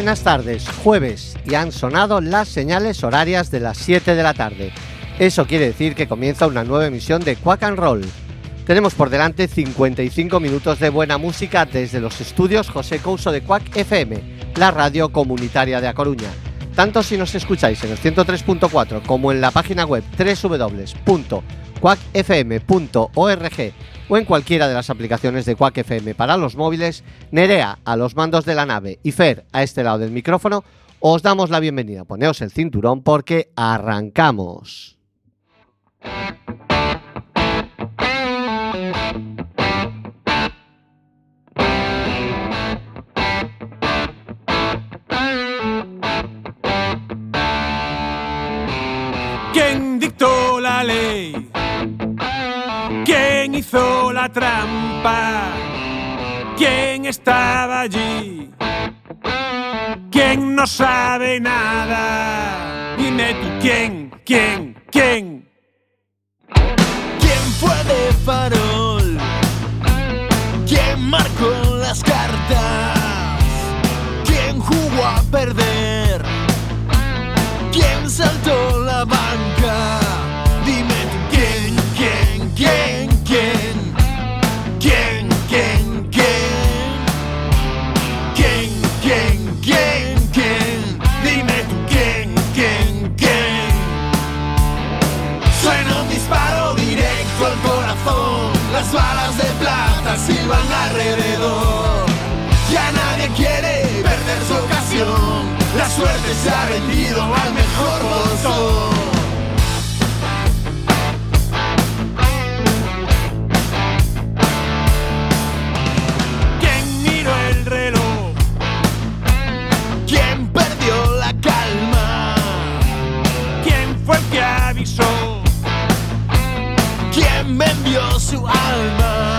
buenas tardes, jueves, y han sonado las señales horarias de las 7 de la tarde. Eso quiere decir que comienza una nueva emisión de Quack and Roll. Tenemos por delante 55 minutos de buena música desde los estudios José Couso de Quack FM, la radio comunitaria de A Coruña. Tanto si nos escucháis en el 103.4 como en la página web www.quackfm.org o en cualquiera de las aplicaciones de Quack FM para los móviles, Nerea a los mandos de la nave y Fer a este lado del micrófono, os damos la bienvenida. Poneos el cinturón porque arrancamos. ¿Quién dictó la ley? ¿Quién hizo la trampa? ¿Quién estaba allí? ¿Quién no sabe nada? Dime tú quién, quién, quién. ¿Quién fue de farol? ¿Quién marcó las cartas? ¿Quién jugó a perder? ¿Quién saltó la banca? Dime tú quién, quién, quién, quién. ¿Quién, quién, quién? ¿Quién, quién, quién, quién? Dime tú quién, quién, quién. Suena un disparo directo al corazón. Las balas de plata silban alrededor. Ya nadie quiere perder su ocasión. La suerte se ha rendido al mejor bolsón. ¿Quién vendió su alma?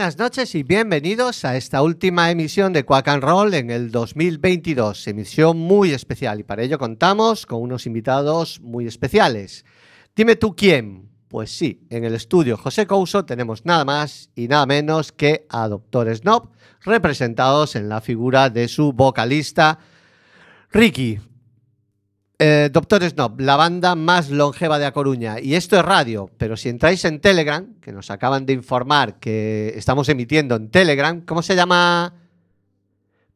Buenas noches y bienvenidos a esta última emisión de Quack and Roll en el 2022, emisión muy especial y para ello contamos con unos invitados muy especiales. Dime tú quién. Pues sí, en el estudio José Couso tenemos nada más y nada menos que a Doctor Snob, representados en la figura de su vocalista Ricky. Eh, Doctor Snob, la banda más longeva de A Coruña. Y esto es radio, pero si entráis en Telegram, que nos acaban de informar que estamos emitiendo en Telegram, ¿cómo se llama?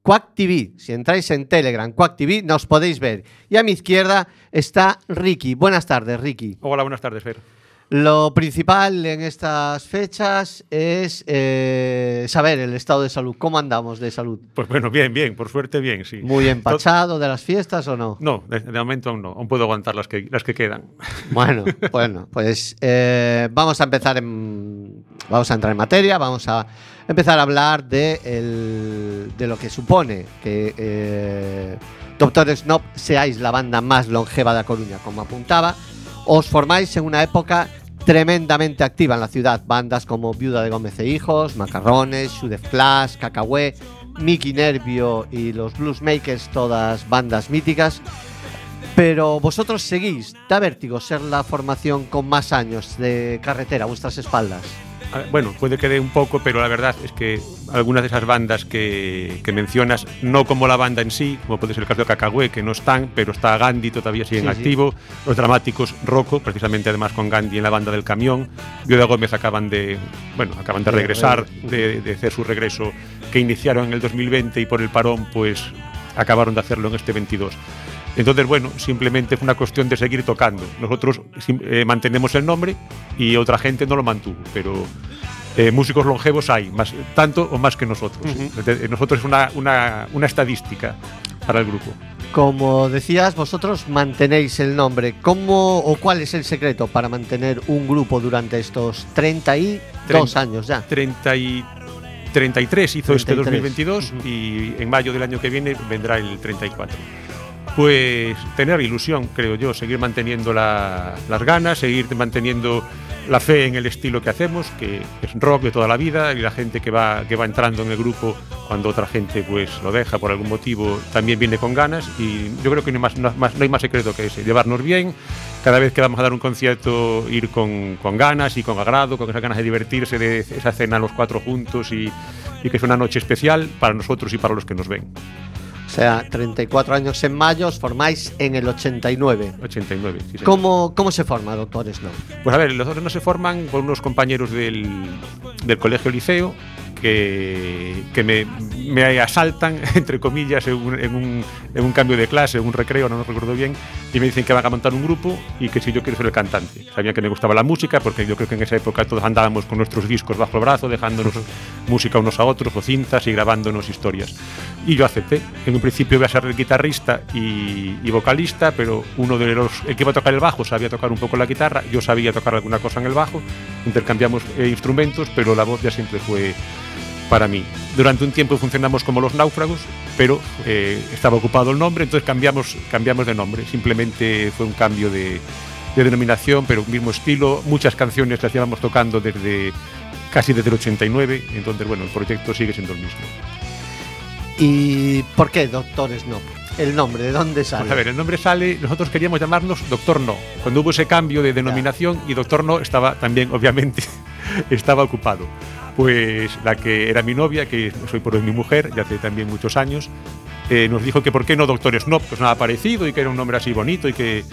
Quack TV. Si entráis en Telegram, Quack TV, nos podéis ver. Y a mi izquierda está Ricky. Buenas tardes, Ricky. Hola, buenas tardes, Fer. Lo principal en estas fechas es eh, saber el estado de salud. ¿Cómo andamos de salud? Pues bueno, bien, bien, por suerte bien, sí. ¿Muy empachado de las fiestas o no? No, de, de momento aún no, aún puedo aguantar las que, las que quedan. Bueno, bueno, pues eh, vamos a empezar en, vamos a entrar en materia, vamos a empezar a hablar de, el- de lo que supone que eh, Doctor Snob seáis la banda más longeva de Coruña, como apuntaba. Os formáis en una época tremendamente activa en la ciudad. Bandas como Viuda de Gómez e Hijos, Macarrones, Shoot Flash, Cacahué, Mickey Nervio y los Bluesmakers, todas bandas míticas. Pero vosotros seguís, da vértigo ser la formación con más años de carretera a vuestras espaldas. A ver, Bueno, puede que dé un poco, pero la verdad es que algunas de esas bandas que, que mencionas, no como la banda en sí, como puede ser el caso de Cacahué, que no están, pero está Gandhi, todavía sigue en Sí, sí. activo, los dramáticos Rocco, precisamente además con Gandhi en la banda del camión, Viola Gómez acaban de, bueno, acaban de regresar, re- de, de hacer su regreso que iniciaron en el 2020 y por el parón, pues acabaron de hacerlo en este 22. Entonces, bueno, simplemente fue una cuestión de seguir tocando. Nosotros eh, mantenemos el nombre y otra gente no lo mantuvo, pero eh, músicos longevos hay, más, tanto o más que nosotros. De- Nosotros es una, una- una estadística para el grupo. Como decías, vosotros mantenéis el nombre. ¿Cómo o cuál es el secreto para mantener un grupo durante estos 32 Trein- años ya? 30 y 33 hizo este 33. 2022 y en mayo del año que viene vendrá el 34. Pues tener ilusión, creo yo, seguir manteniendo la- las ganas, seguir manteniendo la fe en el estilo que hacemos, que es rock de toda la vida, y la gente que va, que va entrando en el grupo cuando otra gente pues lo deja por algún motivo también viene con ganas y yo creo que no hay más, secreto que ese, llevarnos bien, cada vez que vamos a dar un concierto ir con, ganas y con agrado, con esas ganas de divertirse, de esa cena los cuatro juntos y que es una noche especial para nosotros y para los que nos ven. O sea, 34 años en mayo, os formáis en el 89. 89. sí, señor. ¿Cómo, ¿Cómo se forma, doctor Snow? Pues a ver, los no se forman por unos compañeros del, del colegio liceo que, que me, me asaltan, entre comillas, en un, en, un, en un cambio de clase, en un recreo, no lo recuerdo bien, y me dicen que van a montar un grupo y que si yo quiero ser el cantante. Sabían que me gustaba la música, porque yo creo que en esa época todos andábamos con nuestros discos bajo el brazo, dejándonos música unos a otros o cintas y grabándonos historias. Y yo acepté. En un principio iba a ser guitarrista y, y vocalista, pero uno de los el que iba a tocar el bajo sabía tocar un poco la guitarra, yo sabía tocar alguna cosa en el bajo, intercambiamos eh, instrumentos, pero la voz ya siempre fue para mí. Durante un tiempo funcionamos como los náufragos, pero eh, estaba ocupado el nombre, entonces cambiamos, cambiamos de nombre. Simplemente fue un cambio de, de denominación, pero mismo estilo. Muchas canciones las llevamos tocando desde casi desde el 89, entonces bueno, el proyecto sigue siendo el mismo. ¿Y por qué doctor Snow? El nombre, ¿de dónde sale? Pues a ver, el nombre sale, nosotros queríamos llamarnos Doctor No. Cuando hubo ese cambio de denominación y Doctor No estaba también, obviamente, estaba ocupado. Pues la que era mi novia, que soy por hoy mi mujer, ya hace también muchos años, eh, nos dijo que por qué no Doctor Snob, que nada parecido y que era un nombre así bonito y que,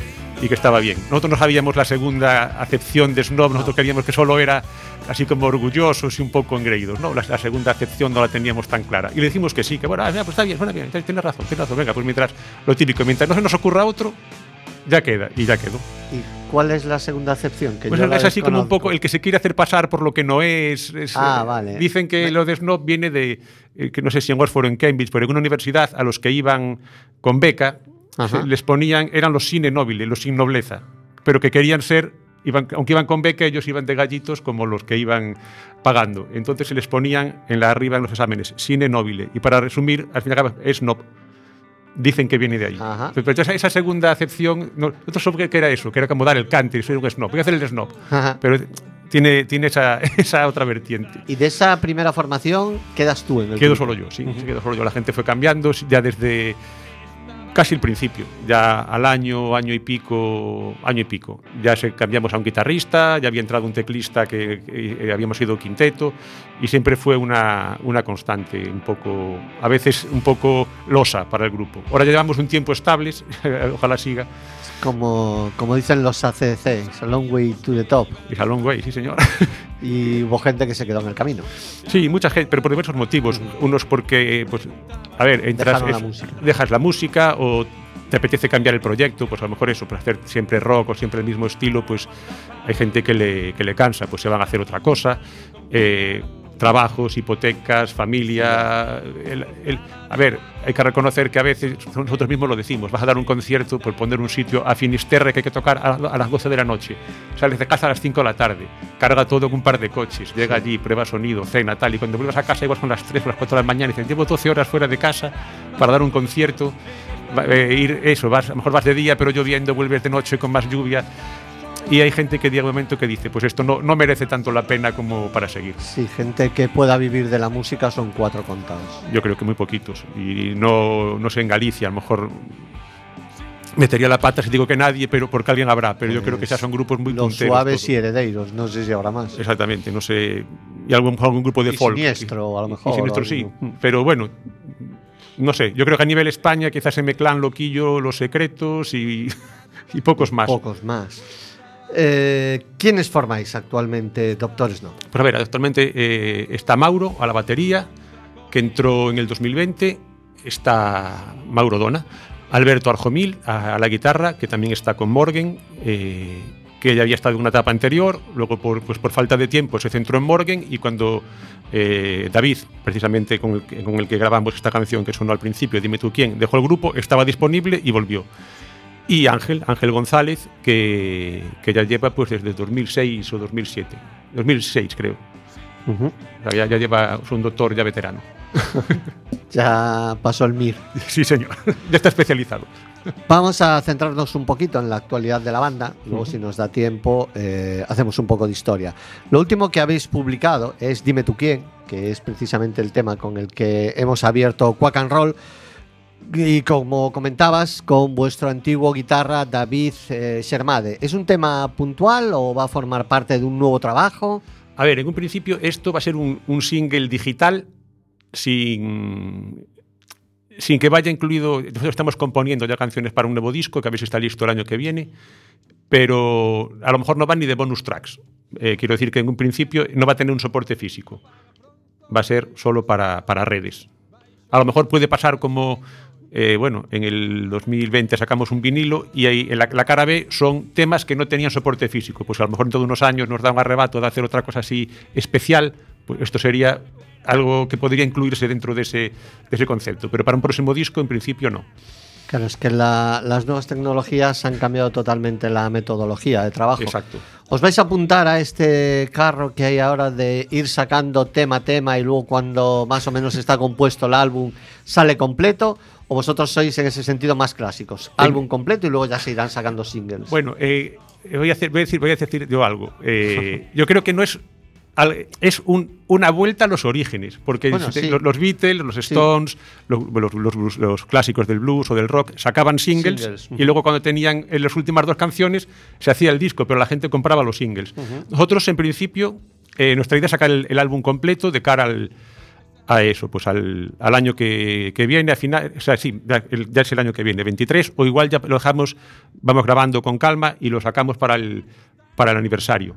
y que estaba bien. Nosotros no sabíamos la segunda acepción de Snob, nosotros queríamos que solo era así como orgullosos y un poco engreídos, ¿no? La, la segunda acepción no la teníamos tan clara. Y le dijimos que sí, que bueno, ah, pues está bien, suena bien, tienes razón, tienes razón, venga, pues mientras lo típico, mientras no se nos ocurra otro, ya queda, y ya quedó. ¿Y cuál es la segunda acepción? Que Pues yo es la así como un poco el que se quiere hacer pasar por lo que no es. es, Ah, eh, vale. Dicen que lo de snob viene de, eh, que no sé si en Oxford o en Cambridge, pero en una universidad a los que iban con beca se- les ponían, eran los sine nobile, los sin nobleza, pero que querían ser, iban, aunque iban con beca, ellos iban de gallitos como los que iban pagando. Entonces se les ponían en la arriba en los exámenes, sine nobile. Y para resumir, al fin y al cabo, es snob. Dicen que viene de ahí. Ajá. Pero esa, esa segunda acepción, no- nosotros sabemos que era eso, que era como dar el cante y soy un snob. Voy a hacer el snob. Ajá. Pero tiene, tiene esa, esa otra vertiente. Y de esa primera formación quedas tú en el Quedo grupo. solo yo, sí, sí, quedo solo yo. La gente fue cambiando ya desde casi el principio. Ya al año, año y pico, año y pico. Ya se cambiamos a un guitarrista, ya había entrado un teclista que, eh, habíamos sido quinteto y siempre fue una, una, constante, un poco, a veces un poco losa para el grupo. Ahora ya llevamos un tiempo estables, ojalá siga Como, como dicen los ACDC, it's a long way to the top. y a long way, sí señor. Y hubo gente que se quedó en el camino. Sí, mucha gente, pero por diversos motivos. Unos porque, pues, a ver, entras, Dejaron la es- música. dejas la música o te apetece cambiar el proyecto, pues a lo mejor eso, por hacer siempre rock o siempre el mismo estilo, pues hay gente que le, que le cansa, pues se van a hacer otra cosa. Eh, trabajos, hipotecas, familia. el- el- a ver, hay que reconocer que a veces nosotros mismos lo decimos. Vas a dar un concierto por poner un sitio a Finisterre que hay que tocar a, a las 12 de la noche. Sales de casa a las 5 de la tarde, carga todo en un par de coches, llega allí, prueba sonido, cena, tal. Y cuando vuelves a casa, igual son las 3 o las 4 de la mañana y dices, llevo 12 horas fuera de casa para dar un concierto. Eh, ir eso, vas, a lo mejor vas de día, pero lloviendo, vuelves de noche con más lluvia. Y hay gente que llega un momento que dice, pues esto no, no merece tanto la pena como para seguir. Sí, gente que pueda vivir de la música son cuatro contados. Yo creo que muy poquitos. Y no, no sé, en Galicia a lo mejor metería la pata si digo que nadie, pero porque alguien habrá. Pero yo creo que ya son grupos muy Los punteros suaves y herederos, no sé si habrá más. Exactamente, no sé. Y algún, algún grupo de Y folk. Siniestro, a lo mejor, Y siniestro, sí. Pero bueno, no sé. Yo creo que a nivel España quizás se mezclan Loquillo, Los Secretos y, y pocos más. Pocos más. Eh, ¿Quiénes formáis actualmente Doctor Snow? Pues a ver, actualmente eh, está Mauro a la batería, que entró en el 2020. Está Mauro Dona. Alberto Arjomil a, a la guitarra, que también está con Morgan, eh, que ya había estado en una etapa anterior. Luego, por, pues por falta de tiempo, se centró en Morgan. Y cuando eh, David, precisamente con el, con el que grabamos esta canción que sonó al principio, Dime tú quién, dejó el grupo, estaba disponible y volvió. Y Ángel, Ángel González, que, que ya lleva pues desde 2006 o 2007. 2006 creo. O sea, ya, ya lleva, es un doctor ya veterano. Ya pasó el MIR. Sí, señor. ya está especializado. Vamos a centrarnos un poquito en la actualidad de la banda. Luego, si nos da tiempo, eh, hacemos un poco de historia. Lo último que habéis publicado es Dime tú quién, que es precisamente el tema con el que hemos abierto Quack and Roll. Y como comentabas, con vuestro antiguo guitarra David eh, Shermade. ¿Es un tema puntual o va a formar parte de un nuevo trabajo? A ver, en un principio esto va a ser un, single digital sin, sin que vaya incluido. Nosotros estamos componiendo ya canciones para un nuevo disco que a ver si está listo el año que viene, pero a lo mejor no van ni de bonus tracks. Eh, quiero decir que en un principio no va a tener un soporte físico. Va a ser solo para, para redes. A lo mejor puede pasar como. Eh, bueno, en el 2020 sacamos un vinilo y ahí en la, la cara B son temas que no tenían soporte físico. Pues a lo mejor en todos unos años nos da un arrebato de hacer otra cosa así especial. Pues esto sería algo que podría incluirse dentro de ese, de ese concepto. Pero para un próximo disco, en principio, no. Claro, es que la- las nuevas tecnologías han cambiado totalmente la metodología de trabajo. Exacto. ¿Os vais a apuntar a este carro que hay ahora de ir sacando tema a tema y luego cuando más o menos está compuesto el álbum sale completo? ¿O vosotros sois en ese sentido más clásicos? Álbum completo y luego ya se irán sacando singles. Bueno, eh, voy, a hacer, voy, a decir, voy a decir yo algo. Eh, yo creo que no es. Es un- una vuelta a los orígenes, porque Bueno, sí. los, los Beatles, los Stones, los, los- los blues- los clásicos del blues o del rock sacaban singles, Singles, y luego cuando tenían en las últimas dos canciones se hacía el disco, pero la gente compraba los singles. Nosotros en principio eh, nuestra idea es sacar el, el álbum completo de cara al, a eso, pues al, al año que, viene, al final, o sea, sí, ya, ya es el año que viene, 23, o igual ya lo dejamos, vamos grabando con calma y lo sacamos para el, para el aniversario,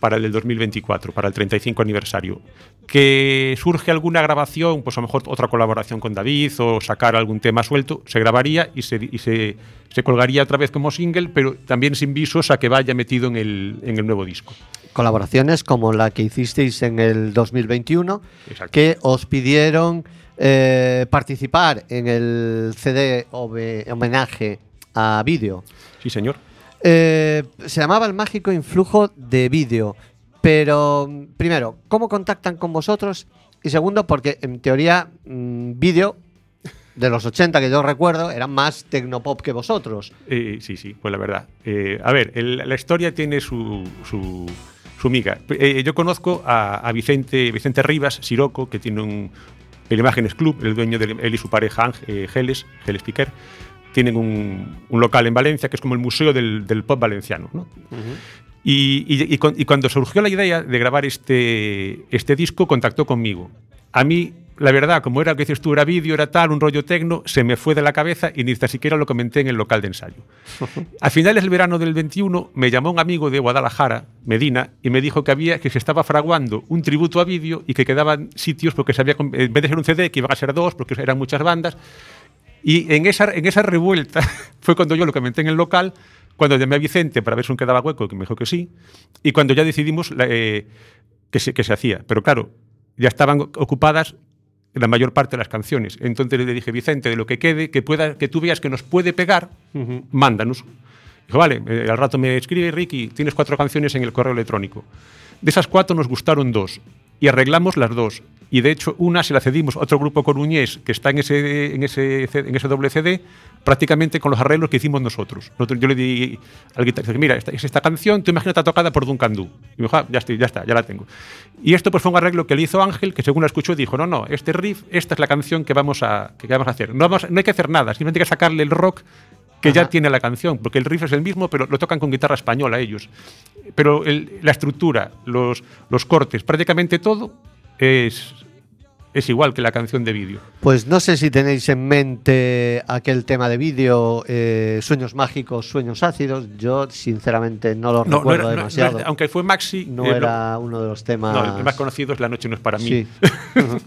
para el del 2024, para el 35 aniversario. Que surge alguna grabación, pues a lo mejor otra colaboración con David o sacar algún tema suelto, se grabaría y se, y se, se colgaría otra vez como single, pero también sin visos a que vaya metido en el, en el nuevo disco. Colaboraciones como la que hicisteis en el 2021, Exacto. que os pidieron eh, participar en el CD homenaje a vídeo. Sí, señor. Eh, se llamaba el mágico influjo de vídeo. Pero, primero, ¿cómo contactan con vosotros? Y segundo, porque en teoría, mm, vídeo de los 80 que yo recuerdo eran más tecnopop que vosotros. Eh, sí, sí, pues la verdad. Eh, a ver, el- la historia tiene su, su, miga. Eh, yo conozco a, a Vicente, Vicente Rivas, Siroco, que tiene un el Imágenes Club, el dueño de él y su pareja eh, Geles, Geles Piquer. Tienen un, un local en Valencia que es como el museo del, del pop valenciano. ¿no? Y, y- y con- y cuando surgió la idea de grabar este, este disco, contactó conmigo. A mí, la verdad, como era que dices tú, era vídeo, era tal, un rollo tecno, se me fue de la cabeza y ni siquiera lo comenté en el local de ensayo. A finales del verano del 21 me llamó un amigo de Guadalajara, Medina, y me dijo que había que se estaba fraguando un tributo a vídeo y que quedaban sitios porque se había, en vez de ser un CD, que iban a ser dos, porque eran muchas bandas. Y en esa, en esa revuelta fue cuando yo lo comenté en el local, cuando llamé a Vicente para ver si aún quedaba hueco, que me dijo que sí, y cuando ya decidimos la- eh, que, se, que se hacía. Pero claro, ya estaban ocupadas la mayor parte de las canciones. Entonces le dije, Vicente, de lo que quede, que, pueda, que tú veas que nos puede pegar, mándanos. Dijo, vale, eh, al rato me escribe Ricky, tienes cuatro canciones en el correo electrónico. De esas cuatro nos gustaron dos y arreglamos las dos. Y de hecho, una se la cedimos a otro grupo coruñés que está en ese, en ese, en ese doble CD, prácticamente con los arreglos que hicimos nosotros. Yo le di al guitarrista, mira, esta, es esta canción, tú imagínate tocada por Duncan Du. Y me dijo, "Ah, ya, estoy, ya está, ya la tengo. Y esto pues fue un arreglo que le hizo Ángel, que según la escuchó dijo, no, no, este riff, esta es la canción que vamos a, que vamos a hacer. No, vamos, no hay que hacer nada, simplemente hay que sacarle el rock que ya Ajá. tiene la canción, porque el riff es el mismo, pero lo tocan con guitarra española ellos. Pero el- la estructura, los, los cortes, prácticamente todo es, es igual que la canción de vídeo. Pues no sé si tenéis en mente aquel tema de vídeo, eh, Sueños Mágicos, Sueños Ácidos. Yo, sinceramente, no lo No, no recuerdo era- demasiado. no- aunque fue Maxi, No eh, era uno de los temas. no, el más conocido es La noche no es para mí. Sí.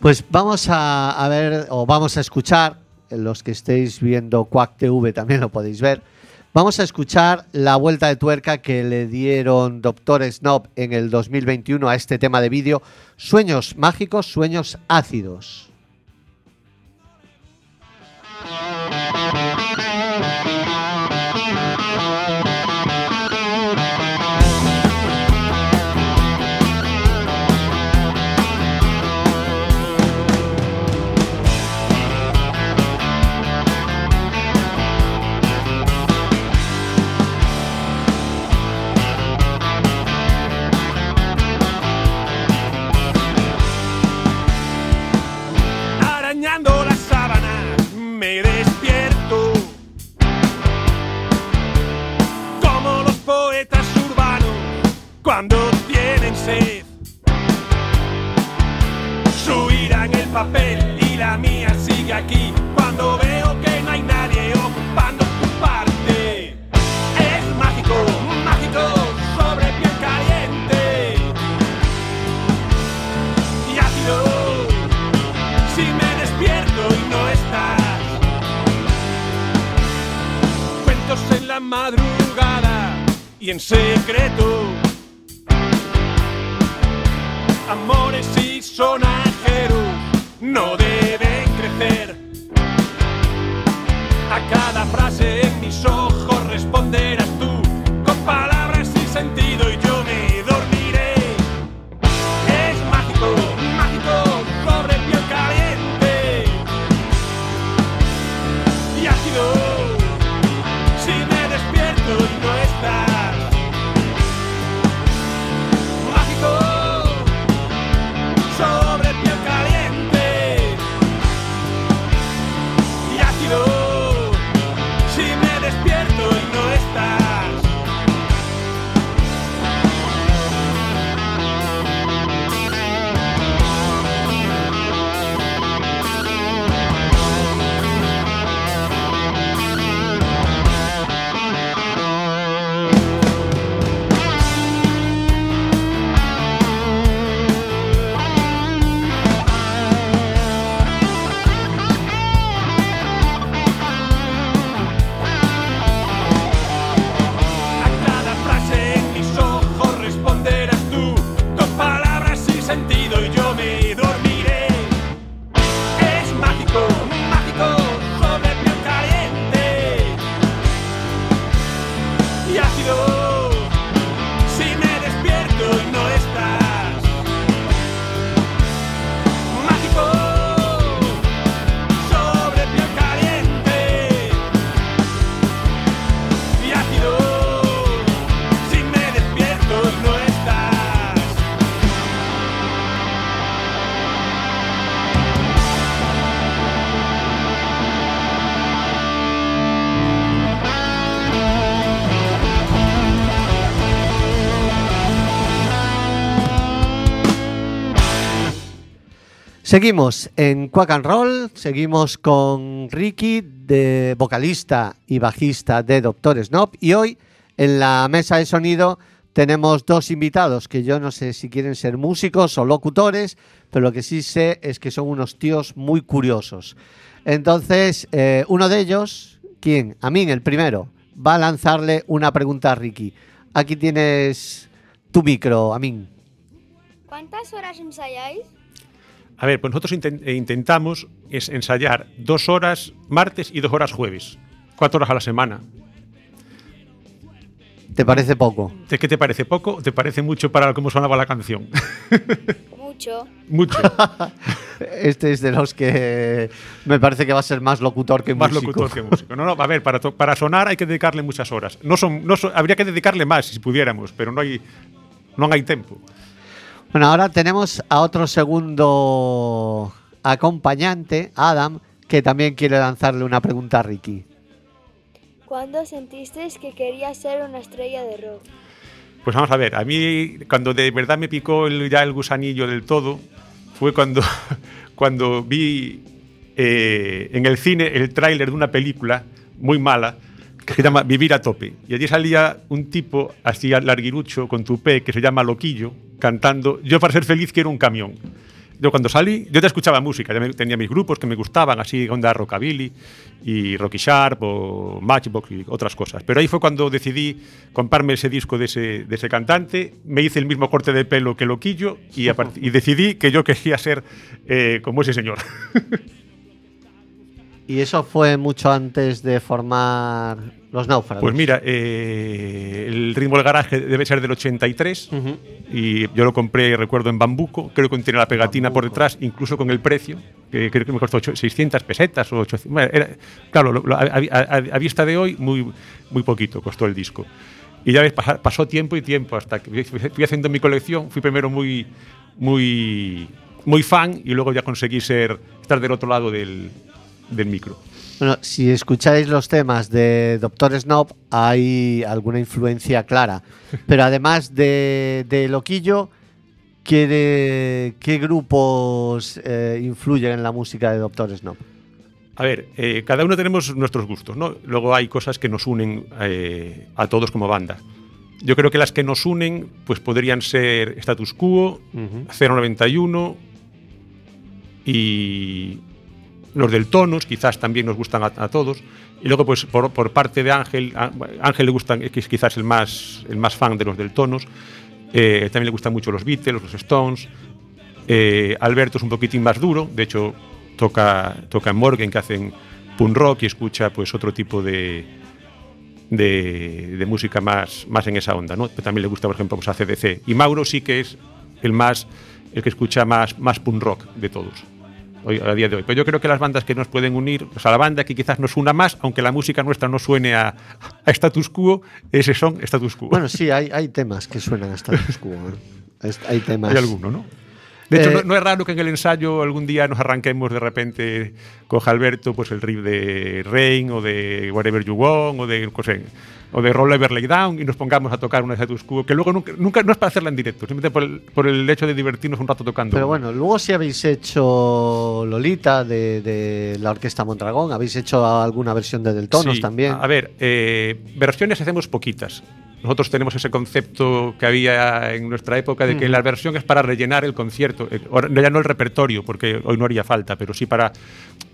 pues vamos a, a ver, o vamos a escuchar, los que estéis viendo Quack TV también lo podéis ver. Vamos a escuchar la vuelta de tuerca que le dieron Doctor Snob en el 2021 a este tema de vídeo, Sueños Mágicos, Sueños Ácidos. Cuando tienen sed Su ira en el papel y la mía sigue aquí Cuando veo que no hay nadie ocupando tu parte Es mágico, mágico, sobre piel caliente Y ácido si me despierto y no estás. Cuentos en la madrugada y en secreto. Amores y sonajeros no deben crecer. A cada frase en mis ojos responderás tú con palabras sin sentido Seguimos en Quack and Roll, seguimos con Ricky, de vocalista y bajista de Doctor Snob, y hoy en la mesa de sonido tenemos dos invitados que yo no sé si quieren ser músicos o locutores, pero lo que sí sé es que son unos tíos muy curiosos. Entonces, eh, uno de ellos, ¿quién? A mí, el primero, va a lanzarle una pregunta a Ricky. Aquí tienes tu micro, Amin. ¿Cuántas horas ensayáis? A ver, pues nosotros eh, intentamos es ensayar dos horas martes y dos horas jueves. Cuatro horas a la semana. ¿Te parece poco? ¿De qué te parece poco o te parece mucho para cómo sonaba la canción? Mucho. mucho. Este es de los que me parece que va a ser más locutor que más músico. locutor que músico. No, no, a ver, para, para sonar hay que dedicarle muchas horas. No son, no son- habría que dedicarle más si pudiéramos, pero no hay, no hay tiempo. Bueno, ahora tenemos a otro segundo acompañante, Adam, que también quiere lanzarle una pregunta a Ricky. ¿Cuándo sentisteis que querías ser una estrella de rock? Pues vamos a ver, a mí cuando de verdad me picó el- ya el gusanillo del todo fue cuando, cuando vi eh, en el cine el tráiler de una película muy mala que se llama Vivir a tope. Y allí salía un tipo así larguirucho con tupé que se llama Loquillo cantando Yo para ser feliz quiero un camión. Yo cuando salí, yo ya escuchaba música, ya tenía mis grupos que me gustaban, así onda rockabilly y Rocky Sharp o Matchbox y otras cosas. Pero ahí fue cuando decidí comprarme ese disco de ese, de ese cantante, me hice el mismo corte de pelo que Loquillo y, y decidí que yo quería ser eh, como ese señor. ¿Y eso fue mucho antes de formar los náufragos? Pues mira, eh, el ritmo del garaje debe ser del 83 Ujú. y yo lo compré, recuerdo, en Bambuco. Creo que tiene la pegatina por detrás, incluso con el precio, que creo que me costó ocho- 600 pesetas o 800. bueno, era- claro, lo- lo- a, a- a- a vista de hoy, muy, muy poquito costó el disco. Y ya ves, pasó tiempo y tiempo hasta que fui- fui haciendo mi colección. Fui primero muy, muy, muy fan y luego ya conseguí ser, estar del otro lado del, del micro. Bueno, si escucháis los temas de Doctor Snob, hay alguna influencia clara. Pero además de, de Loquillo, ¿qué, de- qué grupos eh, influyen en la música de Doctor Snob? A ver, eh, cada uno tenemos nuestros gustos, ¿no? Luego hay cosas que nos unen eh, a todos como banda. Yo creo que las que nos unen, pues podrían ser Status Quo, 091 y los del Tonos, quizás también nos gustan a, todos. Y luego, pues por, por parte de Ángel, Ángel le gustan, es quizás el más, el más fan de los del Tonos. Eh, también le gustan mucho los Beatles, los Stones. Eh, Alberto es un poquitín más duro, de hecho toca, toca en Morgan, que hacen punk rock y escucha pues otro tipo de, de, música más, más en esa onda. ¿no? También le gusta, por ejemplo, pues, a CDC. Y Mauro sí que es el más el que escucha más, más punk rock de todos. Hoy, a día de hoy. Pero yo creo que las bandas que nos pueden unir, o sea, la banda que quizás nos una más, aunque la música nuestra no suene a, a status quo, ese son status quo. Bueno, sí, hay, hay temas que suenan a status quo. ¿eh? Hay temas. Hay alguno, ¿no? De hecho, Eh, no, no es raro que en el ensayo algún día nos arranquemos de repente con Alberto pues el riff de Rain o de Whatever You Want o de, sé, o de Roll Ever Lay Down y nos pongamos a tocar una status quo que luego nunca, nunca no es para hacerla en directo, simplemente por el, por el hecho de divertirnos un rato tocando. Pero bueno, luego si habéis hecho Lolita de, de la Orquesta Mondragón, habéis hecho alguna versión de Del Tonos Sí, también. A ver, eh, versiones hacemos poquitas. Nosotros tenemos ese concepto que había en nuestra época de que la versión es para rellenar el concierto, eh, ya no el repertorio, porque hoy no haría falta, pero sí para,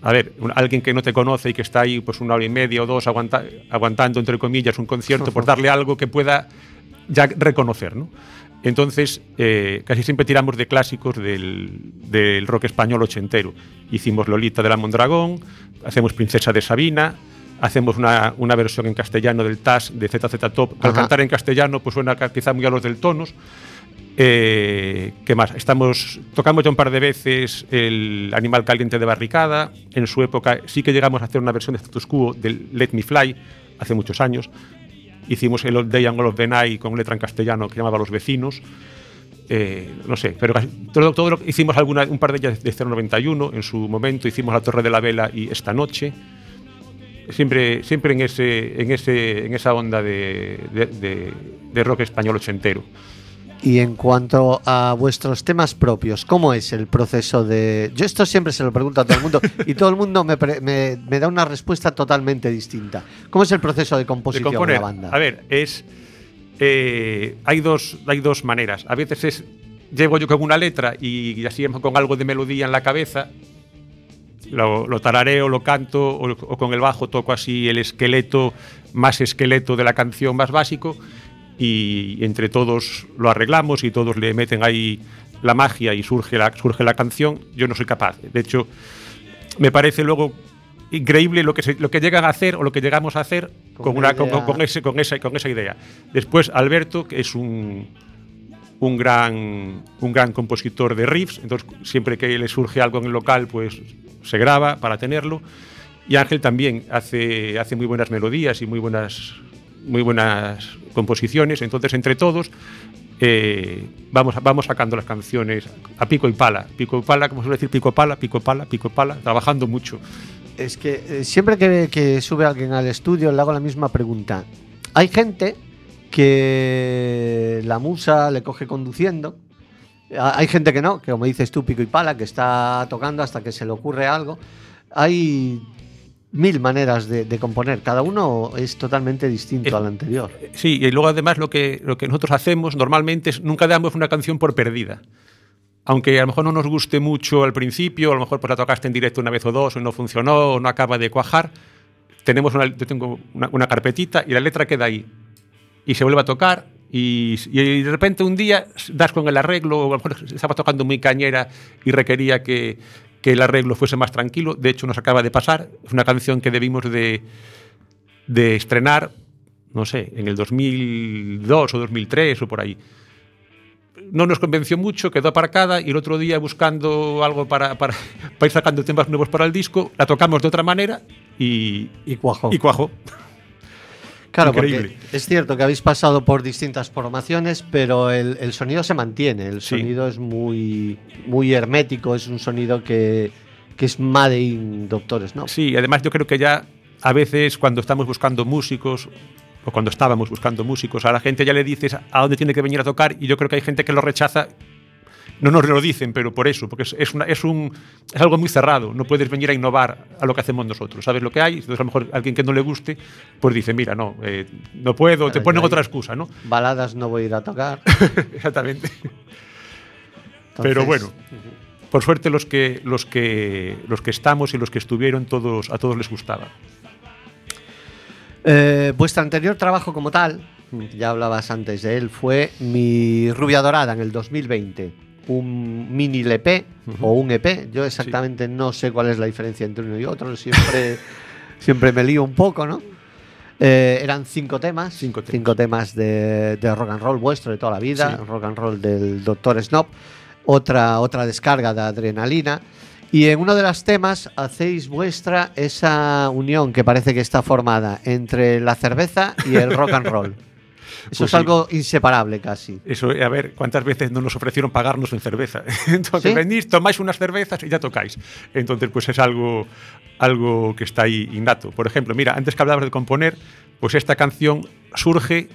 a ver, alguien que no te conoce y que está ahí pues una hora y media o dos aguanta- aguantando, entre comillas, un concierto, por darle algo que pueda ya reconocer, ¿no? Entonces, eh, casi siempre tiramos de clásicos del, del rock español ochentero. Hicimos Lolita de la Mondragón, hacemos Princesa de Sabina, hacemos una, una versión en castellano del TAS de ZZ Top. Al Ajá. cantar en castellano, pues suena quizá muy a los del tonos. Eh, ¿Qué más? Estamos, tocamos ya un par de veces el Animal Caliente de Barricada. En su época sí que llegamos a hacer una versión de Status Quo del Let Me Fly, hace muchos años. Hicimos el All Day and All of the Night con letra en castellano que llamaba Los Vecinos. Eh, no sé, pero casi todo, todo lo, hicimos alguna, un par de ellas de 091 en su momento, hicimos La Torre de la Vela y Esta Noche. Siempre, siempre en, ese, en, ese, en esa onda de, de- de- de rock español ochentero. Y en cuanto a vuestros temas propios, ¿cómo es el proceso de...? Yo esto siempre se lo pregunto a todo el mundo y todo el mundo me, pre- me- me da una respuesta totalmente distinta. ¿Cómo es el proceso de de composición de, componer. la banda? A ver, es. eh, hay, dos, hay dos maneras. A veces es. Llego yo con una letra y, así con algo de melodía en la cabeza. Lo, lo tarareo, lo canto, o, o con el bajo toco así el esqueleto, más esqueleto de la canción más básico. Y entre todos lo arreglamos y todos le meten ahí la magia y surge la, surge la canción. Yo no soy capaz. De hecho, me parece luego increíble lo que, se- lo que llegan a hacer o lo que llegamos a hacer Con con, una una, con, idea. con ese, con, esa, con esa idea. Después Alberto, que es un, un, gran, un gran compositor de riffs, entonces siempre que le surge algo en el local, pues se graba para tenerlo. Y Ángel también hace, hace muy buenas melodías y muy buenas, muy buenas composiciones, entonces entre todos eh, vamos, vamos sacando las canciones a pico y pala. Pico y pala, como suele decir, pico pala, pico pala, pico pala, trabajando mucho. Es que eh, siempre que, que sube alguien al estudio le hago la misma pregunta. Hay gente que la musa le coge conduciendo. A- Hay gente que no, que como dices tú, pico y pala, que está tocando hasta que se le ocurre algo. Hay mil maneras de, de componer. Cada uno es totalmente distinto Es- al anterior. Sí, y luego además lo que, lo que nosotros hacemos normalmente es nunca damos una canción por perdida. Aunque a lo mejor no nos guste mucho al principio, a lo mejor pues la tocaste en directo una vez o dos, o no funcionó, o no acaba de cuajar, tenemos una, yo tengo una, una carpetita y la letra queda ahí. Y se vuelve a tocar y, y de repente un día das con el arreglo, o a lo mejor estaba tocando muy cañera y requería que, que el arreglo fuese más tranquilo. De hecho, nos acaba de pasar. Es una canción que debimos de, de estrenar, no sé, en el 2002 o 2003 o por ahí. No nos convenció mucho, quedó aparcada y el otro día buscando algo para, para, para ir sacando temas nuevos para el disco, la tocamos de otra manera y, Y cuajó. y cuajó. Claro, Increíble. porque es cierto que habéis pasado por distintas formaciones, pero el, el sonido se mantiene. El Sí. sonido es muy, muy hermético, es un sonido que, que es Made in Doctores, ¿no? Sí, además yo creo que ya a veces cuando estamos buscando músicos o cuando estábamos buscando músicos, a la gente ya le dices a dónde tiene que venir a tocar y yo creo que hay gente que lo rechaza. No nos lo dicen, pero por eso, porque es, es, una- es un, es algo muy cerrado. No puedes venir a innovar a lo que hacemos nosotros. ¿Sabes lo que hay? Entonces, a lo mejor alguien que no le guste, pues dice, mira, no, eh, no puedo, te ponen otra excusa, ¿no? Baladas no voy a ir a tocar. Exactamente. Entonces, Pero bueno, por suerte los que, los, que, los que estamos y los que estuvieron, todos, a todos les gustaba. Eh, vuestro anterior trabajo como tal, ya hablabas antes de él, fue Mi Rubia Dorada en el 2020. Un mini LP o un EP. Yo exactamente no sé cuál es la diferencia entre uno y otro. Siempre, siempre me lío un poco, ¿no? Eh, eran cinco temas. Cinco temas. temas de, de rock and roll vuestro de toda la vida. Sí. Rock and roll del Dr. Snob. Otra, otra descarga de adrenalina. Y en uno de los temas hacéis vuestra esa unión que parece que está formada entre la cerveza y el rock and roll. Eso Pues es sí. algo inseparable casi. Eso, a ver, ¿cuántas veces no nos ofrecieron pagarnos en cerveza? Entonces, ¿Sí? venís, tomáis unas cervezas y ya tocáis. Entonces, pues es algo, algo que está ahí innato. Por ejemplo, mira, antes que hablabas de componer, pues esta canción surge.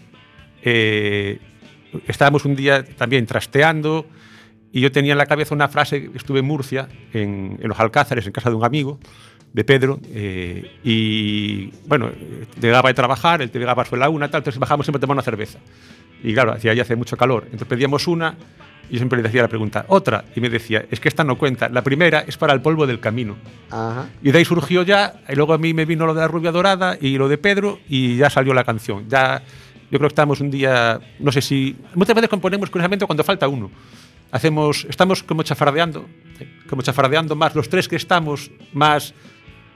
eh, estábamos un día también trasteando y yo tenía en la cabeza una frase. Estuve en Murcia, en, en los Alcázares, en casa de un amigo de Pedro, eh, y bueno, llegaba de trabajar, él llegaba sobre la una, tal, entonces bajábamos siempre a tomar una cerveza. Y claro, hacía ya hace mucho calor. Entonces pedíamos una y yo siempre le decía la pregunta, otra. Y me decía, es que esta no cuenta. La primera es para el polvo del camino. Ajá. Y de ahí surgió ya, y luego a mí me vino lo de la rubia dorada y lo de Pedro y ya salió la canción. Ya, yo creo que estamos un día, no sé si, muchas veces componemos curiosamente cuando falta uno. Hacemos, estamos como chafardeando, como chafardeando más los tres que estamos, más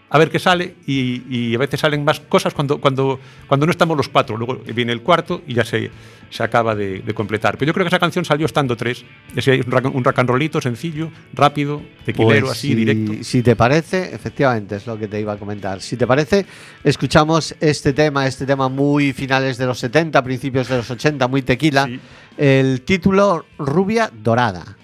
a ver qué sale y, y a veces salen más cosas cuando, cuando, cuando no estamos los cuatro. Luego viene el cuarto y ya se, se acaba de, de completar. Pero yo creo que esa canción salió estando tres. Es un un rock and rollito sencillo, rápido, tequilero, Pues así, si, directo. Si te parece, efectivamente es lo que te iba a comentar. Si te parece, escuchamos este tema, este tema muy finales de los 70, principios de los 80, muy tequila. Sí. El título Rubia Dorada.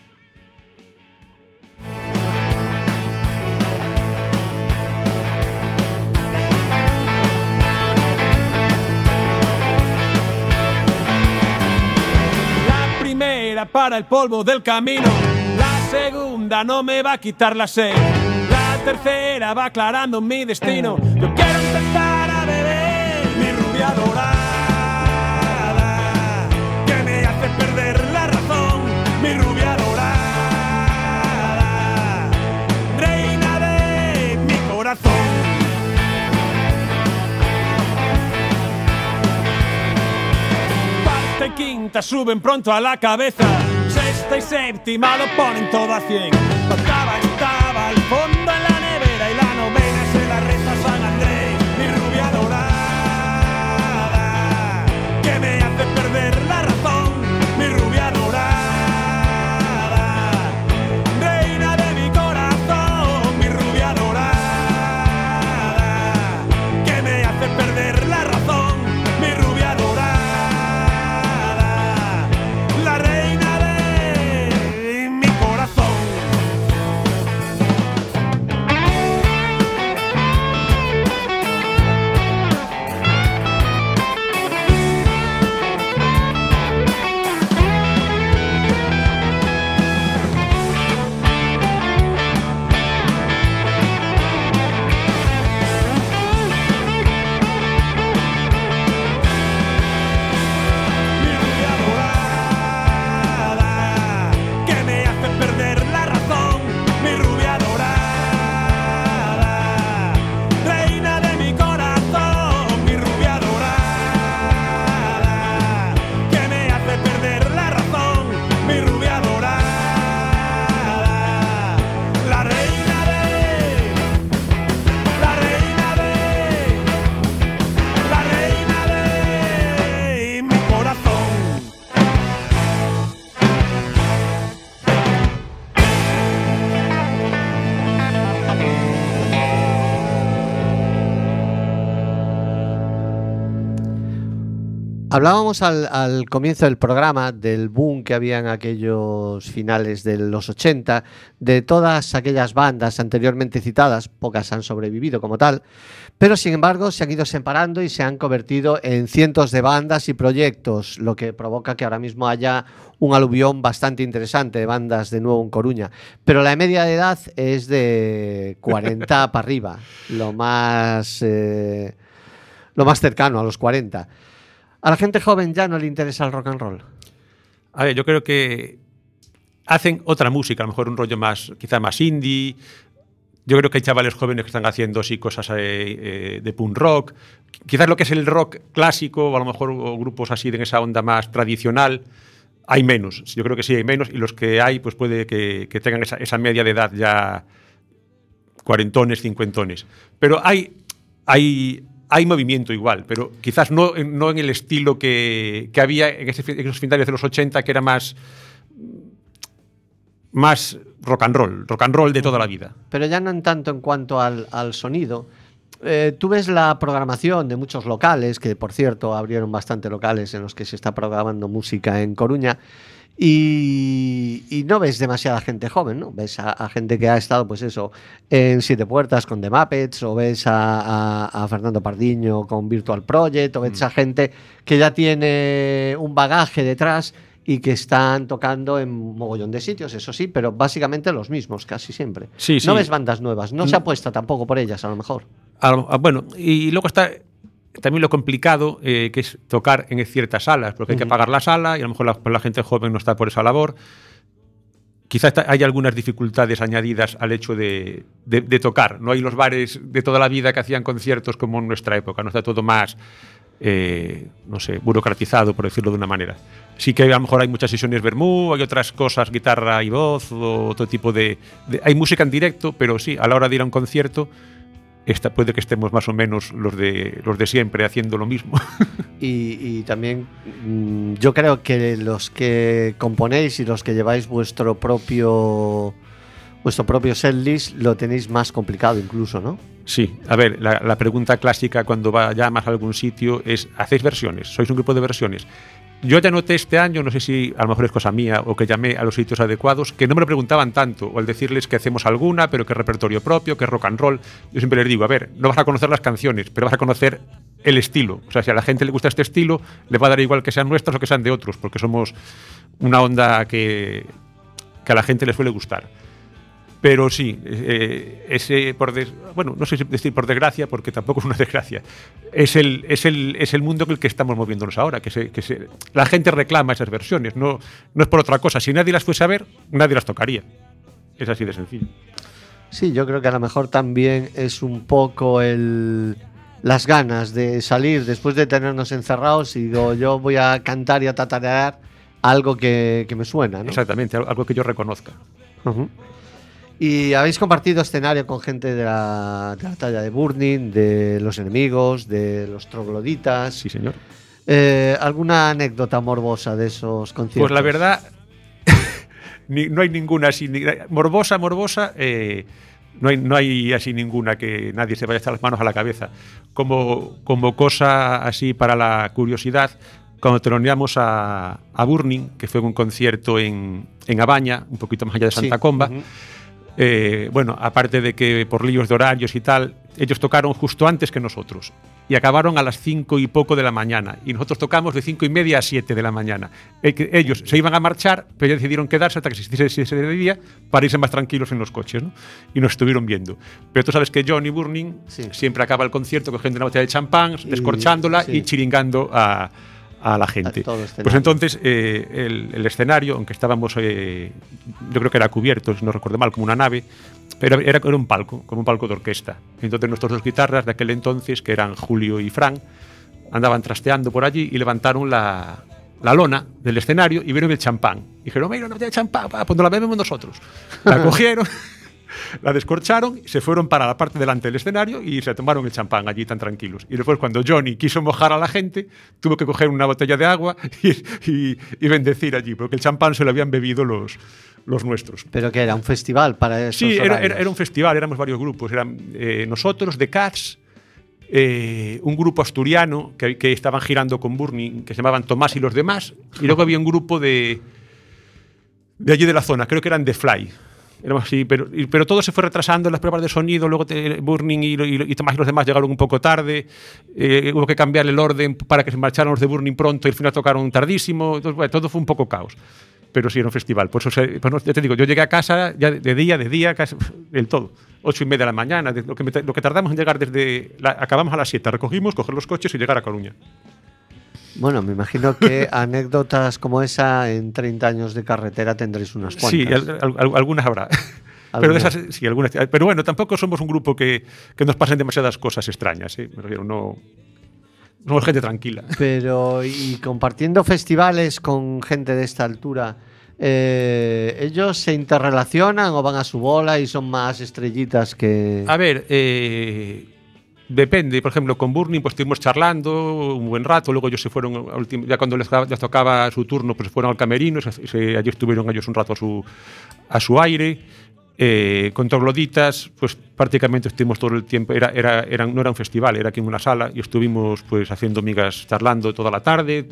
Para el polvo del camino. La segunda no me va a quitar la sed. La tercera va aclarando mi destino. Yo quiero empezar a beber mi rubia dorada. Que me hace perder la razón. Mi rubia dorada. Reina de mi corazón. Y quinta suben pronto a la cabeza. Sexta y séptima lo ponen todo a cien. Estaba al fondo Hablábamos al, al comienzo del programa del boom que había en aquellos finales de los 80, de todas aquellas bandas anteriormente citadas, pocas han sobrevivido como tal, pero sin embargo se han ido separando y se han convertido en cientos de bandas y proyectos, lo que provoca que ahora mismo haya un aluvión bastante interesante de bandas de nuevo en Coruña. Pero la media de edad es de 40 para arriba, lo más, eh, lo más cercano a los 40. A la gente joven ya no le interesa el rock and roll. A ver, yo creo que hacen otra música, a lo mejor un rollo más, quizá más indie. Yo creo que hay chavales jóvenes que están haciendo así cosas eh, eh, de punk rock. Quizás lo que es el rock clásico, o a lo mejor grupos así de esa onda más tradicional, hay menos. Yo creo que sí hay menos, y los que hay, pues puede que, que tengan esa, esa media de edad ya cuarentones, cincuentones. Pero hay, hay, hay movimiento igual, pero quizás no, no en el estilo que, que había en esos finales de los 80, que era más, más rock and roll, rock and roll de toda la vida. pero ya no en tanto en cuanto al, al sonido. Eh, tú ves la programación de muchos locales, que por cierto abrieron bastante locales en los que se está programando música en Coruña, y, y no ves demasiada gente joven, ¿no? Ves a, a gente que ha estado, pues eso, en Siete Puertas con The Muppets, o ves a, a- a Fernando Pardiño con Virtual Project, o ves a gente que ya tiene un bagaje detrás y que están tocando en mogollón de sitios, eso sí, pero básicamente los mismos, casi siempre. Sí, sí. No ves bandas nuevas, no se Mm. apuesta tampoco por ellas, a lo mejor. A lo- a- bueno, y luego está también lo complicado eh, que es tocar en ciertas salas, porque hay que pagar la sala y a lo mejor la, la gente joven no está por esa labor. Quizás hay algunas dificultades añadidas al hecho de, de- de tocar. No hay los bares de toda la vida que hacían conciertos como en nuestra época. No está todo más, eh, no sé, burocratizado, por decirlo de una manera. Sí que a lo mejor hay muchas sesiones vermú, hay otras cosas, guitarra y voz, o otro tipo de, de- Hay música en directo, pero sí, a la hora de ir a un concierto, esta, puede que estemos más o menos los de, los de siempre haciendo lo mismo. Y, y también mm, yo creo que los que componéis y los que lleváis vuestro propio vuestro propio setlist lo tenéis más complicado incluso, ¿no? Sí, a ver, la, la pregunta clásica cuando va- llamas a algún sitio es, ¿hacéis versiones? ¿Sois un grupo de versiones? Yo ya noté este año, no sé si a lo mejor es cosa mía o que llamé a los sitios adecuados, que no me lo preguntaban tanto, o al decirles que hacemos alguna, pero que repertorio propio, que rock and roll. Yo siempre les digo, a ver, no vas a conocer las canciones, pero vas a conocer el estilo. O sea, si a la gente le gusta este estilo, le va a dar igual que sean nuestras o que sean de otros, porque somos una onda que, que a la gente le suele gustar. Pero sí, eh, ese por des- bueno, no sé si decir por desgracia, porque tampoco es una desgracia. Es el, es el, es el mundo en el que estamos moviéndonos ahora, que, se, que se- la gente reclama esas versiones, no, no es por otra cosa. Si nadie las fuese a ver, nadie las tocaría. Es así de sencillo. Sí, yo creo que a lo mejor también es un poco el las ganas de salir después de tenernos encerrados y digo, yo voy a cantar y a tatarear algo que, que me suena, ¿no? Exactamente, al- algo que yo reconozca. Ujú. Y habéis compartido escenario con gente de la, de la talla de Burning, de los enemigos, de los trogloditas. Sí, señor. Eh, ¿Alguna anécdota morbosa de esos conciertos? Pues la verdad, ni- no hay ninguna así. ni- morbosa, morbosa. eh, no, hay, no hay así ninguna que nadie se vaya a echar las manos a la cabeza. Como, como cosa así para la curiosidad, cuando teloneamos a, a Burning, que fue un concierto en, en Abaña, un poquito más allá de Santa Sí, Comba. Eh, bueno, aparte de que por líos de horarios y tal, ellos tocaron justo antes que nosotros y acabaron a las cinco y poco de la mañana y nosotros tocamos de cinco y media a siete de la mañana. Eh, ellos se iban a marchar, pero ya decidieron quedarse hasta que se hiciese ese día para irse más tranquilos en los coches, ¿no? Y nos estuvieron viendo. Pero tú sabes que Johnny Burning Sí. siempre acaba el concierto cogiendo una botella de champán, descorchándola sí. y chiringando a, a la gente. A escenario. pues entonces eh, el, el escenario, aunque estábamos, eh, yo creo que era cubierto, si no recuerdo mal, como una nave, pero era, era un palco, como un palco de orquesta. Entonces nuestros dos guitarras de aquel entonces, que eran Julio y Fran, andaban trasteando por allí y levantaron la, la lona del escenario y vieron el champán. Y dijeron, mira, botella de champán, pa, pues nos la bebemos nosotros. La cogieron, la descorcharon, se fueron para la parte delante del escenario y se tomaron el champán allí tan tranquilos. Y después cuando Johnny quiso mojar a la gente, tuvo que coger una botella de agua y, y- y bendecir allí, porque el champán se lo habían bebido los, los nuestros. Pero que era un festival para esos Sí, era- era un festival, éramos varios grupos. Eran eh, nosotros, The Cats, eh, un grupo asturiano que, que estaban girando con Burning, que se llamaban Tomás y los demás, y luego había un grupo de, de allí de la zona, creo que eran The Fly. Éramos así, pero, y- pero todo se fue retrasando en las pruebas de sonido, luego te- Burning y, y- y Tomás y los demás llegaron un poco tarde, eh, hubo que cambiar el orden para que se marcharan los de Burning pronto y al final tocaron tardísimo, entonces, bueno, todo fue un poco caos. Pero sí era un festival. Pues ya te digo, yo llegué a casa ya de, día, de día, casi todo. Ocho y media de la mañana, de- lo, que me lo que tardamos en llegar desde. la- acabamos a las siete, recogimos, coger los coches y llegar a Coruña. Bueno, me imagino que anécdotas como esa en 30 años de carretera tendréis unas cuantas. Sí, al- al- al- algunas habrá. Pero esas, sí, algunas. Pero bueno, tampoco somos un grupo que, que nos pasen demasiadas cosas extrañas. ¿eh? Me refiero, no. Somos gente tranquila. Pero, y compartiendo festivales con gente de esta altura, eh, ¿ellos se interrelacionan o van a su bola y son más estrellitas que...? A ver, eh, depende. Por ejemplo, con Burning pues estuvimos charlando un buen rato. Luego ellos se fueron, ya cuando les, les tocaba su turno, pues se fueron al camerino. se- se- allí estuvieron ellos un rato a su, a su aire. Eh, con Trogloditas, pues prácticamente estuvimos todo el tiempo. Era, era, era- no era un festival, era aquí en una sala y estuvimos pues haciendo migas, charlando toda la tarde.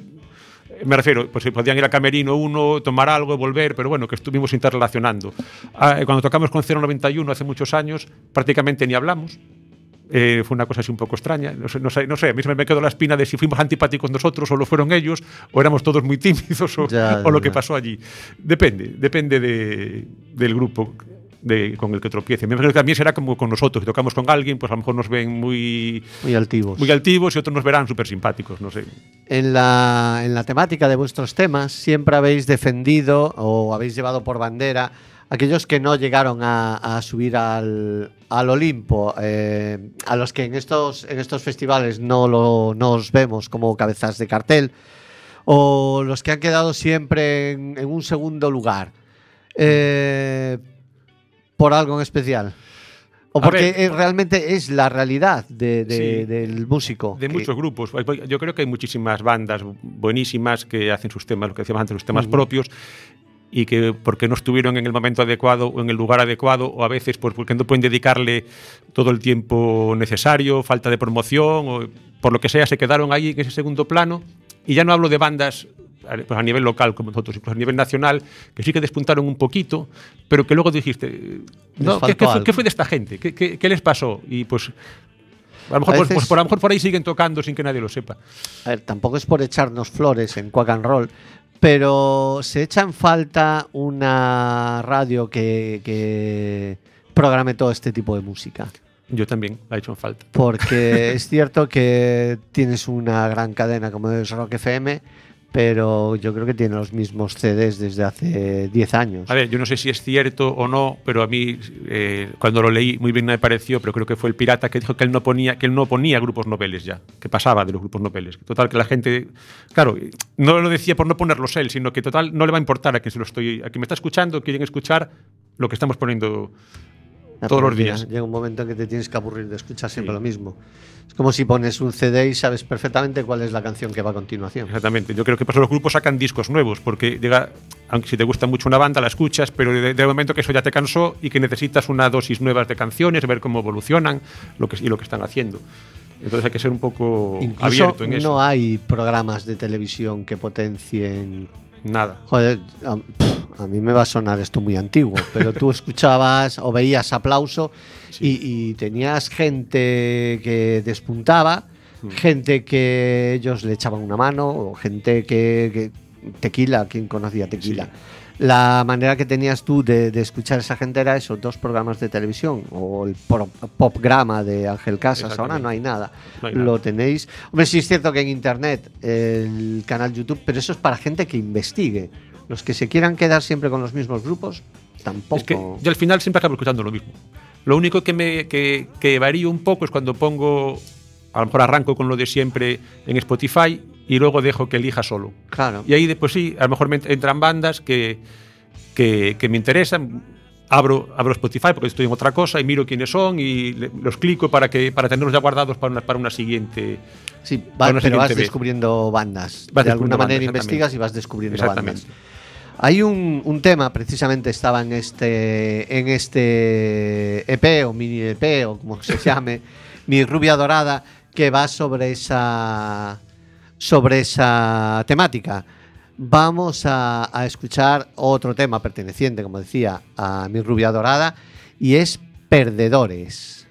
Me refiero, pues podían ir al camerino uno, tomar algo, volver, pero bueno, que estuvimos interrelacionando. Ah, cuando tocamos con 091 hace muchos años, prácticamente ni hablamos. Eh, fue una cosa así un poco extraña. No sé, no sé, no sé, a mí se me quedó la espina de si fuimos antipáticos nosotros o lo fueron ellos, o éramos todos muy tímidos o, Ya, o lo ya. que pasó allí. Depende, depende de- del grupo de, con el que tropiece. Me imagino que también será como con nosotros. Si tocamos con alguien, pues a lo mejor nos ven muy, Muy altivos. muy altivos y otros nos verán súper simpáticos, no sé. En la, en la temática de vuestros temas siempre habéis defendido o habéis llevado por bandera aquellos que no llegaron a, a subir al, al Olimpo, eh, a los que en estos, en estos festivales no, lo, no os vemos como cabezas de cartel, o los que han quedado siempre en, en un segundo lugar, eh, por algo en especial. O porque ver, realmente es la realidad de- de- Sí. del músico. De que- muchos grupos. Yo creo que hay muchísimas bandas buenísimas que hacen sus temas, lo que decíamos antes, sus temas propios y que porque no estuvieron en el momento adecuado o en el lugar adecuado o a veces pues, porque no pueden dedicarle todo el tiempo necesario, falta de promoción o por lo que sea se quedaron ahí en ese segundo plano y ya no hablo de bandas pues, a nivel local como nosotros, incluso a nivel nacional, que sí que despuntaron un poquito, pero que luego dijiste, no, ¿qué, qué fue, qué fue de esta gente? ¿Qué, qué- qué les pasó? Y pues a lo mejor, A pues, veces- pues, por, a lo mejor por ahí siguen tocando sin que nadie lo sepa. A ver, tampoco es por echarnos flores en Quack and Roll, pero se echa en falta una radio que, que programe todo este tipo de música. Yo también la he hecho en falta. Porque es cierto que tienes una gran cadena como es Rock FM, pero yo creo que tiene los mismos CDs desde hace 10 años. A ver, yo no sé si es cierto o no, pero a mí eh, cuando lo leí muy bien me pareció, pero creo que fue el pirata que dijo que él no ponía que él no ponía grupos noveles ya, que pasaba de los grupos noveles. Total que la gente, claro, no lo decía por no ponerlos él, sino que total no le va a importar a quien se lo estoy, a quien me está escuchando, quieren escuchar lo que estamos poniendo todos los días. Llega un momento en que te tienes que aburrir de escuchar siempre Sí. lo mismo. Es como si pones un CD y sabes perfectamente cuál es la canción que va a continuación. Exactamente. Yo creo que por eso los grupos sacan discos nuevos, porque llega, aunque si te gusta mucho una banda, la escuchas, pero de, de momento que eso ya te cansó y que necesitas una dosis nueva de canciones, ver cómo evolucionan lo que, y lo que están haciendo. Entonces hay que ser un poco Incluso abierto en no eso. hay programas de televisión que potencien Nada. Joder, a, mí me va a sonar esto muy antiguo, pero tú escuchabas o veías aplauso y, y tenías gente que despuntaba, Mm. gente que ellos le echaban una mano, o gente que, que- tequila, quien conocía tequila. Sí. La manera que tenías tú de, de escuchar a esa gente era eso, dos programas de televisión o el popgrama de Ángel Casas. Ahora no hay nada. No hay nada. Lo tenéis. Hombre, sí es cierto que en internet el canal YouTube, pero eso es para gente que investigue. Los que se quieran quedar siempre con los mismos grupos, tampoco. Es que yo al final siempre acabo escuchando lo mismo. Lo único que, me, que, que varío un poco es cuando pongo, a lo mejor arranco con lo de siempre en Spotify y luego dejo que elija solo. Claro. Y ahí después sí, a lo mejor me ent- entran bandas que, que, que me interesan. Abro, abro Spotify porque estoy en otra cosa y miro quiénes son y le- los clico para, que, para tenerlos ya guardados para una, para una siguiente. Sí, va- Para una pero vas siguiente descubriendo bandas. Vas de alguna manera bandas, investigas y vas descubriendo Exactamente. bandas. Hay un, un tema, precisamente estaba en este, en este EP o mini EP o como se llame, Mi Rubia Dorada, que va sobre esa, sobre esa temática. Vamos a, escuchar otro tema perteneciente, como decía, a mi rubia dorada, y es Perdedores.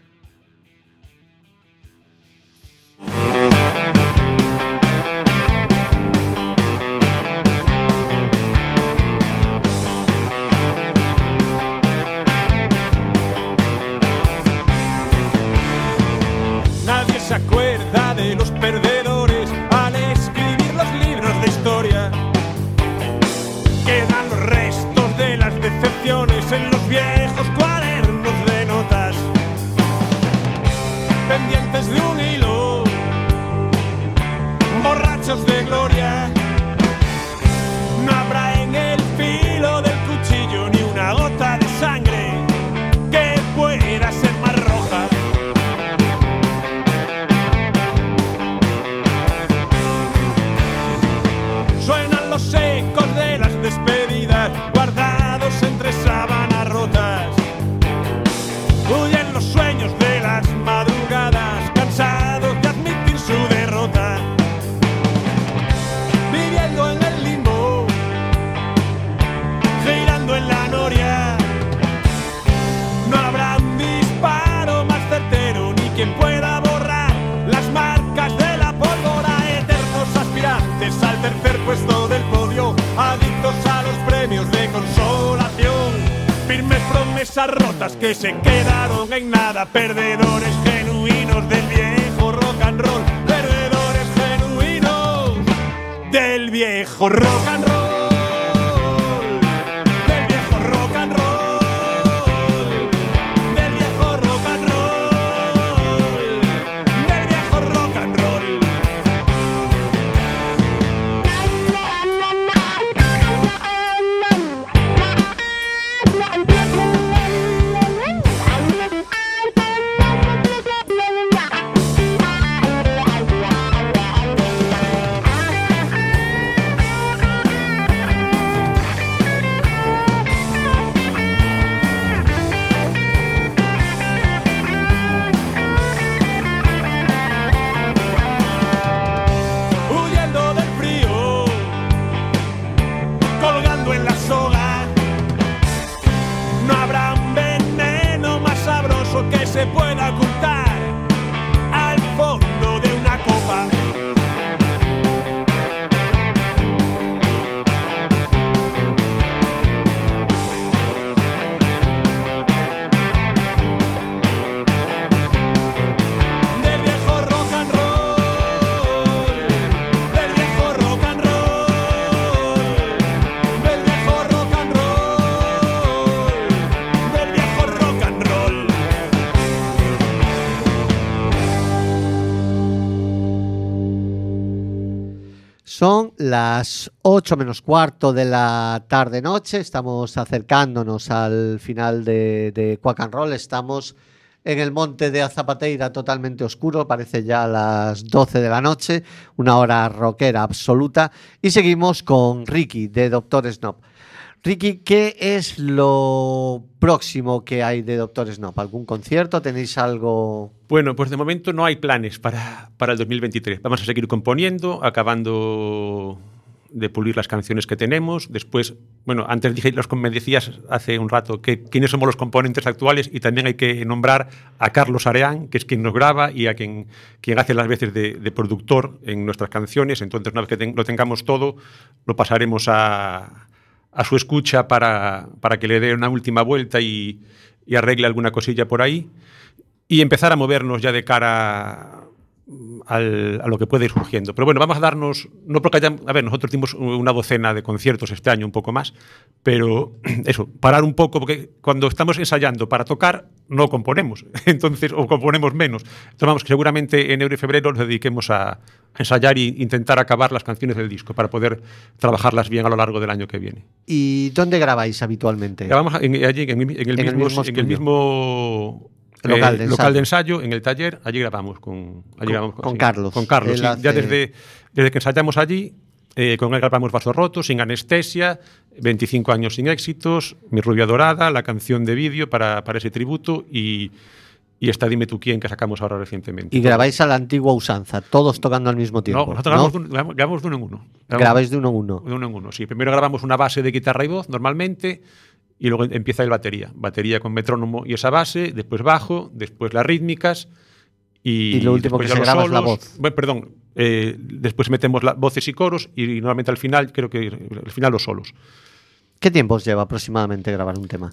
Rotas que se quedaron en nada, perdedores genuinos del viejo rock and roll, perdedores genuinos del viejo rock and roll. Las 8 menos cuarto de la tarde-noche. Estamos acercándonos al final de, de Quack and Roll. Estamos en el monte de Azapateira totalmente oscuro. Parece ya las 12 de la noche. Una hora rockera absoluta. Y seguimos con Ricky de Doctor Snob. Ricky, ¿qué es lo próximo que hay de Doctor Snob? ¿Algún concierto? ¿Tenéis algo...? Bueno, pues de momento no hay planes para, para el 2023. Vamos a seguir componiendo, acabando de pulir las canciones que tenemos. Después, bueno, antes dije, los, me decías hace un rato que quiénes somos los componentes actuales y también hay que nombrar a Carlos Areán, que es quien nos graba y a quien, quien hace las veces de, productor en nuestras canciones. Entonces, una vez que lo tengamos todo, lo pasaremos a, a su escucha para, para que le dé una última vuelta y, y arregle alguna cosilla por ahí y empezar a movernos ya de cara al- a lo que puede ir surgiendo. Pero bueno, vamos a darnos, no porque a ver, nosotros tuvimos una docena de conciertos este año, un poco más, pero eso, parar un poco, porque cuando estamos ensayando para tocar, no componemos, entonces, o componemos menos. Entonces vamos, que seguramente enero y febrero nos dediquemos a ensayar e intentar acabar las canciones del disco para poder trabajarlas bien a lo largo del año que viene. ¿Y dónde grabáis habitualmente? Grabamos en, allí en, el- en el, En el mismo, mismo en el estudio. Eh, Local de local de ensayo. ensayo, en el taller, allí grabamos con, allí Con- grabamos con Carlos. Con Carlos, sí. hace- Ya desde, desde que ensayamos allí, eh, con él grabamos Vasos Rotos, sin anestesia, 25 años sin éxitos, Mi Rubia Dorada, la canción de vídeo para, para ese tributo y, y esta Dime tú quién que sacamos ahora recientemente. Y grabáis a la antigua usanza, todos tocando al mismo tiempo. No, nosotros grabamos, de un- grabamos de uno en uno. Grabamos Grabáis de uno en uno. de uno en uno, sí. Primero grabamos una base de guitarra y voz, normalmente, y luego empieza el batería. Batería con metrónomo y esa base, después bajo, después las rítmicas y, Y lo último que se graba es la voz. Bueno, perdón, eh, después metemos la- voces y coros y, normalmente al final, creo que al final los solos. ¿Qué tiempo os lleva aproximadamente grabar un tema?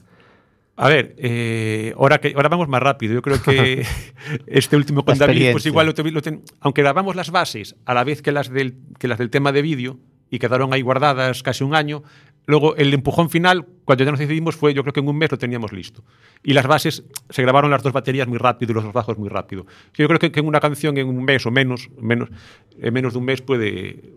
A ver, eh, ahora, que, ahora vamos más rápido. Yo creo que este último con David, pues igual lo, te- lo ten- aunque grabamos las bases a la vez que las del, que las del tema de vídeo y quedaron ahí guardadas casi un año, luego el empujón final, cuando ya nos decidimos, fue yo creo que en un mes lo teníamos listo. Y las bases, se grabaron las dos baterías muy rápido y los dos bajos muy rápido. Yo creo que, que una canción en un mes o menos, menos, en menos de un mes puede,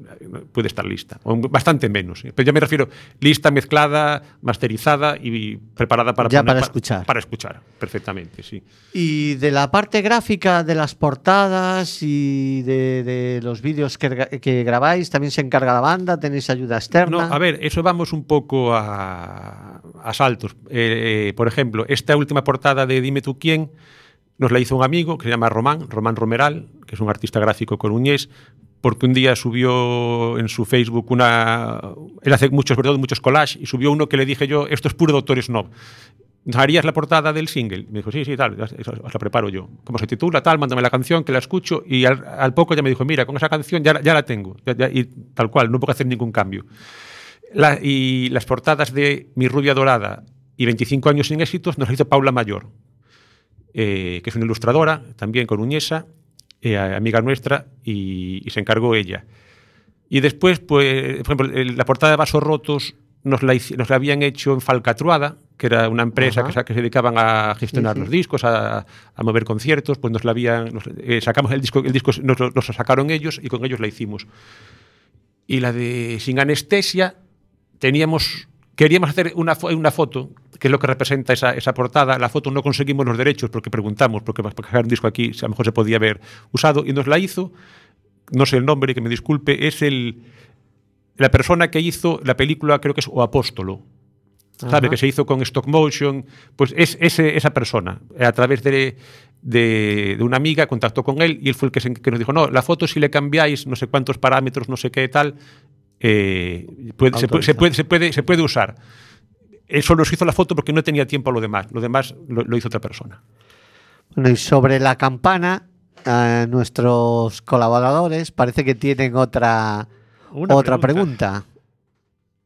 puede estar lista. O bastante menos. ¿eh? Pero ya me refiero lista, mezclada, masterizada y preparada para, Ya poner- para pa- escuchar. Para escuchar, perfectamente, sí. Y de la parte gráfica de las portadas y de, de los vídeos que, que grabáis, ¿también se encarga la banda? ¿Tenéis ayuda No, externa? a ver, eso vamos un poco a, a saltos. Eh, eh, por ejemplo, esta última portada de Dime tú quién nos la hizo un amigo que se llama Román, Román Romeral, que es un artista gráfico coruñés, porque un día subió en su Facebook una... Él hace muchos, todo muchos collages, y subió uno que le dije yo, esto es puro Doctor Snob. ¿Harías la portada del single? Me dijo, sí, sí, tal, os la preparo yo. ¿Cómo se titula? Tal, mándame la canción, que la escucho. Y al, al poco ya me dijo, mira, con esa canción ya, ya la tengo. Ya- ya- y tal cual, no puedo hacer ningún cambio. La- y las portadas de Mi rubia dorada y 25 años sin éxitos nos las hizo Paula Mayor, eh, que es una ilustradora, también coruñesa, eh, amiga nuestra, y, y se encargó ella. Y después, pues, por ejemplo, la portada de Vasos Rotos nos la, nos la habían hecho en Falcatruada, que era una empresa que, que se dedicaban a gestionar Sí, sí. los discos, a, a mover conciertos, pues nos la habían, nos- eh, sacamos el disco, el disco nos, nos lo sacaron ellos y con ellos la hicimos. Y la de Sin Anestesia, teníamos, queríamos hacer una, una foto, que es lo que representa esa, esa portada. La foto no conseguimos los derechos porque preguntamos, porque para un disco aquí a lo mejor se podía haber usado, y nos la hizo, no sé el nombre, que me disculpe, es el, la persona que hizo la película, creo que es O Apóstolo. ¿Sabe? Ajá. Que se hizo con stop motion. Pues es ese- esa persona, a través de, de, de una amiga, contactó con él y él fue el que, se- que nos dijo: No, la foto, si le cambiáis no sé cuántos parámetros, no sé qué tal, eh, puede- se, puede, se, puede, se, puede, se puede usar. Él solo nos hizo la foto porque no tenía tiempo a lo demás. Lo demás lo, lo hizo otra persona. Bueno, y sobre la campana, eh, nuestros colaboradores parece que tienen otra, Una otra pregunta.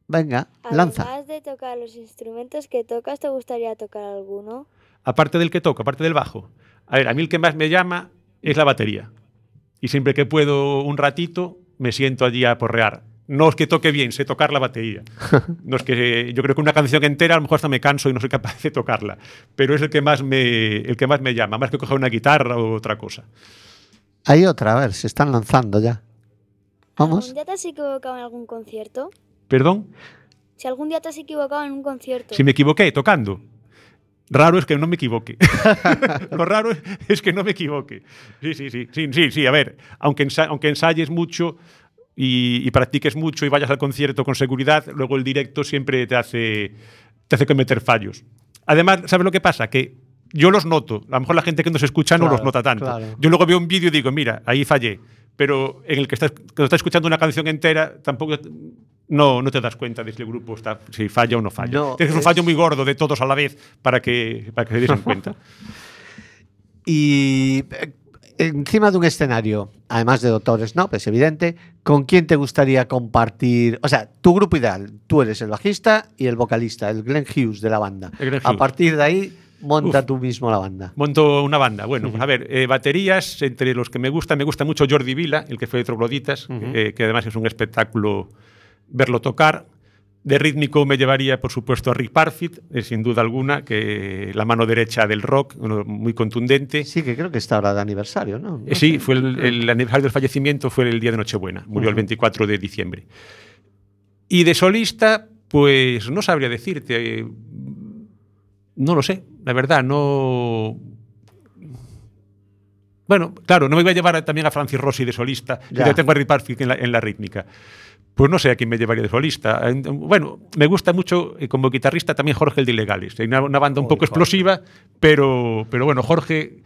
Venga, lanza. Además de tocar los instrumentos que tocas, ¿te gustaría tocar alguno? Aparte del que toco, aparte del bajo. A ver, a mí el que más me llama es la batería. Y siempre que puedo un ratito, me siento allí a porrear. No es que toque bien, sé tocar la batería. No es que yo creo que una canción entera a lo mejor hasta me canso y no soy capaz de tocarla. Pero es el que más me, el que más me llama, más que coger una guitarra o otra cosa. Hay otra, a ver, se están lanzando ya. Vamos. ¿Algún día te has equivocado en algún concierto? Perdón, Si algún día te has equivocado en un concierto. si me equivoqué tocando. Raro es que no me equivoque. Lo raro es- que no me equivoque. Sí, sí, sí. Sí, sí, sí. A ver, aunque ensayes mucho y, y practiques mucho y vayas al concierto con seguridad, luego el directo siempre te hace, te hace cometer fallos. Además, ¿sabes lo que pasa? Que yo los noto. A lo mejor la gente que nos escucha no Claro, los nota tanto. claro. Yo luego veo un vídeo y digo, mira, ahí fallé. Pero en el que estás, cuando estás escuchando una canción entera, tampoco no, no te das cuenta de si el grupo está, si falla o no falla. No, Tienes un es- fallo muy gordo de todos a la vez para que, para que se den cuenta. Y eh, encima de un escenario, además de Doctor Snob, es evidente, ¿con quién te gustaría compartir? O sea, tu grupo ideal, tú eres el bajista y el vocalista, el Glenn Hughes de la banda. A partir de ahí, monta Uf. tú mismo la banda. Monto una banda. Bueno, a ver, eh, baterías, entre los que me gusta, me gusta mucho Jordi Vila, el que fue de Trogloditas, eh, que además es un espectáculo verlo tocar. De rítmico me llevaría, por supuesto, a Rick Parfit, sin duda alguna, que la mano derecha del rock, muy contundente. Sí, que creo que está ahora de aniversario, ¿no? No Eh, sí, fue el, el aniversario del fallecimiento fue el día de Nochebuena, murió el Ujú. 24 de diciembre. Y de solista, pues no sabría decirte. eh, No lo sé, la verdad, no. Bueno, claro, no me voy a llevar también a Francis Rossi de solista, Ya. yo tengo a Rick Parfitt en la, en la rítmica. Pues no sé a quién me llevaría de solista. En- Bueno, me gusta mucho eh, como guitarrista también Jorge el de Ilegales. Hay una, una banda un poco explosiva, pero, pero bueno, Jorge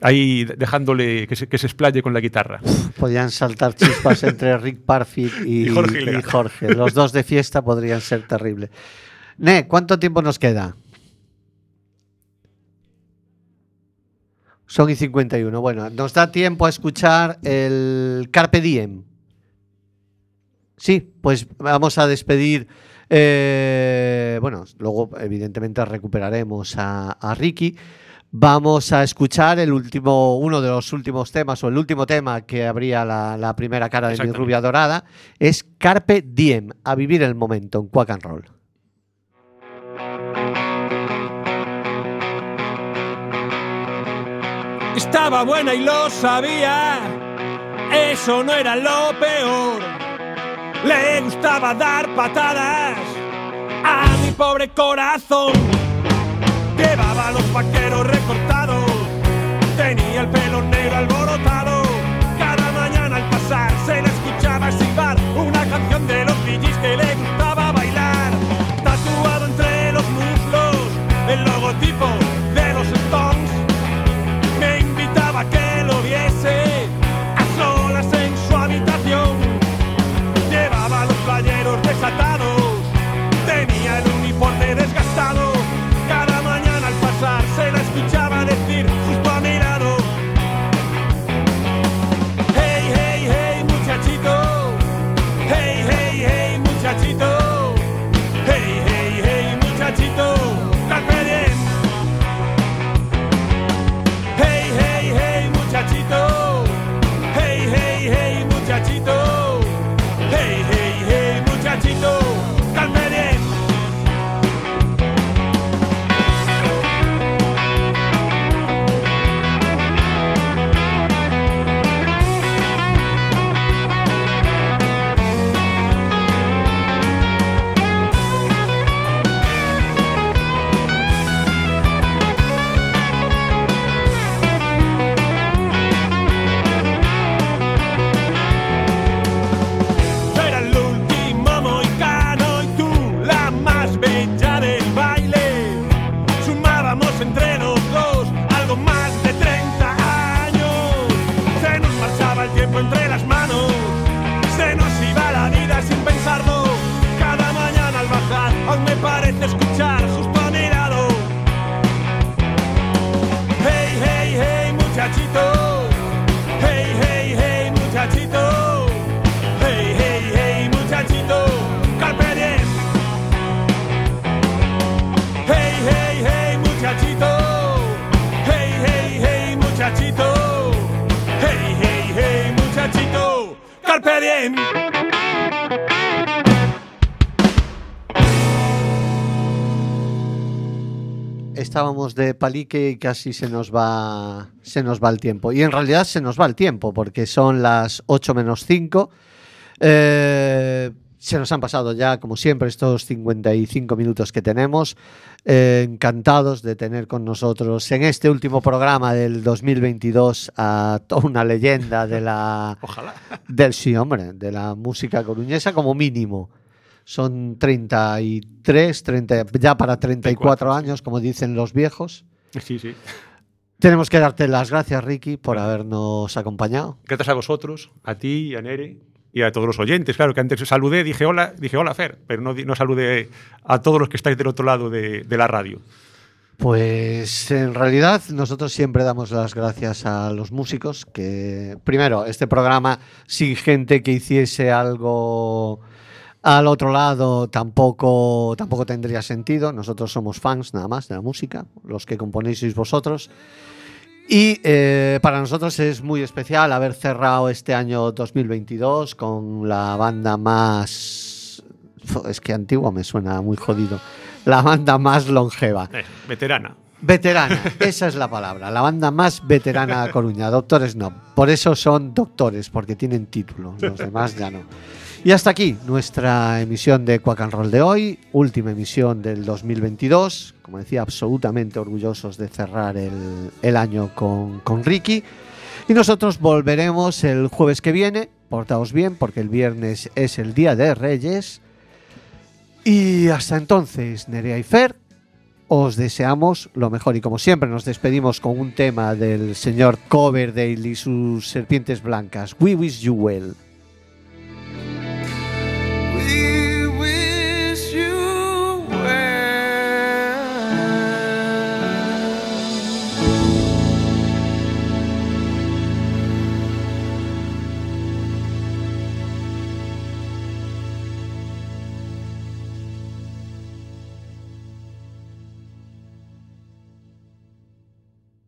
ahí dejándole que se, que se explaye con la guitarra. Podrían saltar chispas entre Rick Parfitt y, Y Jorge y. Jorge. Los dos de fiesta podrían ser terribles. Ne, ¿cuánto tiempo nos queda? Son y 51. Bueno, nos da tiempo a escuchar el Carpe Diem. Sí, pues vamos a despedir. eh, bueno, luego evidentemente recuperaremos a, a Ricky. Vamos a escuchar el último, uno de los últimos temas, o el último tema que abría la, la primera cara de mi rubia dorada, es Carpe Diem, a vivir el momento en Quack and Roll. Estaba buena y lo sabía. Eso no era lo peor. Le gustaba dar patadas a mi pobre corazón. Llevaba los vaqueros recortados. Tenía el pelo negro alborotado. Cada mañana al pasar De palique y casi se nos va se nos va el tiempo. Y en realidad se nos va el tiempo porque son las 8 menos 5. Eh, se nos han pasado ya, como siempre, estos 55 minutos que tenemos. Eh, encantados de tener con nosotros en este último programa del 2022 a toda una leyenda de la, Ojalá. del sí, hombre, de la música coruñesa como mínimo. Son 33, 30, ya para 34 34, sí. años, como dicen los viejos. Sí, sí. Tenemos que darte las gracias, Ricky, por habernos acompañado. Gracias a vosotros, a ti, a Nere y a todos los oyentes. Claro que antes saludé, dije hola, dije hola Fer, pero no, no saludé a todos los que estáis del otro lado de, de la radio. Pues en realidad nosotros siempre damos las gracias a los músicos que, primero, este programa sin gente que hiciese algo al otro lado tampoco, tampoco tendría sentido. Nosotros somos fans nada más de la música, los que componéis sois vosotros. Y eh, para nosotros es muy especial haber cerrado este año 2022 con la banda más... Es que antiguo me suena muy jodido. La banda más longeva. Eh, veterana. Veterana, esa es la palabra. La banda más veterana de Coruña. Doctores no. Por eso son doctores, porque tienen título. Los demás ya no. Y hasta aquí nuestra emisión de Quack and Roll de hoy. Última emisión del 2022. Como decía, absolutamente orgullosos de cerrar el, año con, con Ricky. Y nosotros volveremos el jueves que viene, portaos bien porque el viernes es el Día de Reyes. Y hasta entonces, Nerea y Fer, os deseamos lo mejor y como siempre nos despedimos con un tema del señor Coverdale y sus serpientes blancas. We wish you well.